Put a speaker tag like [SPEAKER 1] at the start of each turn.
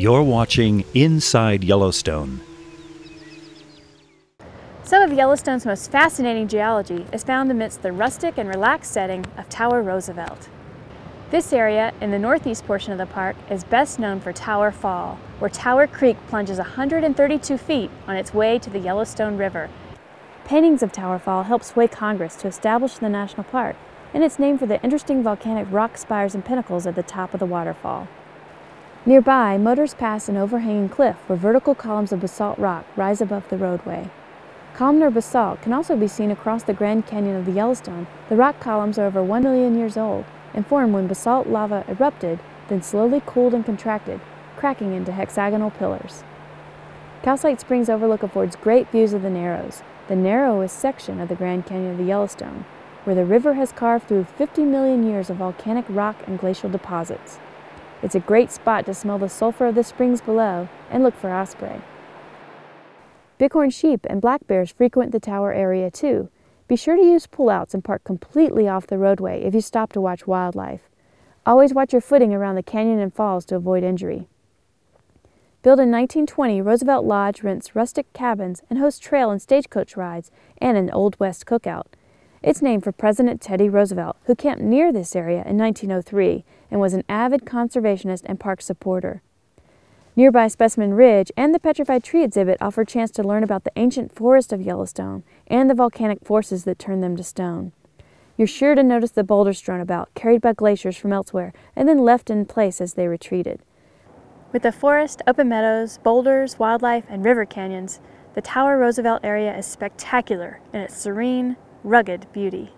[SPEAKER 1] You're watching Inside Yellowstone.
[SPEAKER 2] Some of Yellowstone's most fascinating geology is found amidst the rustic and relaxed setting of Tower Roosevelt. This area in the northeast portion of the park is best known for Tower Fall, where Tower Creek plunges 132 feet on its way to the Yellowstone River. Paintings of Tower Fall helped sway Congress to establish the national park, and it's named for the interesting volcanic rock spires and pinnacles at the top of the waterfall. Nearby, motors pass an overhanging cliff where vertical columns of basalt rock rise above the roadway. Columnar basalt can also be seen across the Grand Canyon of the Yellowstone. The rock columns are over 1 million years old and formed when basalt lava erupted, then slowly cooled and contracted, cracking into hexagonal pillars. Calcite Springs Overlook affords great views of the Narrows, the narrowest section of the Grand Canyon of the Yellowstone, where the river has carved through 50 million years of volcanic rock and glacial deposits. It's a great spot to smell the sulfur of the springs below and look for osprey. Bighorn sheep and black bears frequent the tower area too. Be sure to use pullouts and park completely off the roadway if you stop to watch wildlife. Always watch your footing around the canyon and falls to avoid injury. Built in 1920, Roosevelt Lodge rents rustic cabins and hosts trail and stagecoach rides and an Old West cookout. It's named for President Teddy Roosevelt, who camped near this area in 1903 and was an avid conservationist and park supporter. Nearby Specimen Ridge and the Petrified Tree exhibit offer a chance to learn about the ancient forest of Yellowstone and the volcanic forces that turned them to stone. You're sure to notice the boulders strewn about, carried by glaciers from elsewhere, and then left in place as they retreated. With the forest, open meadows, boulders, wildlife, and river canyons, the Tower Roosevelt area is spectacular in its serene, rugged beauty.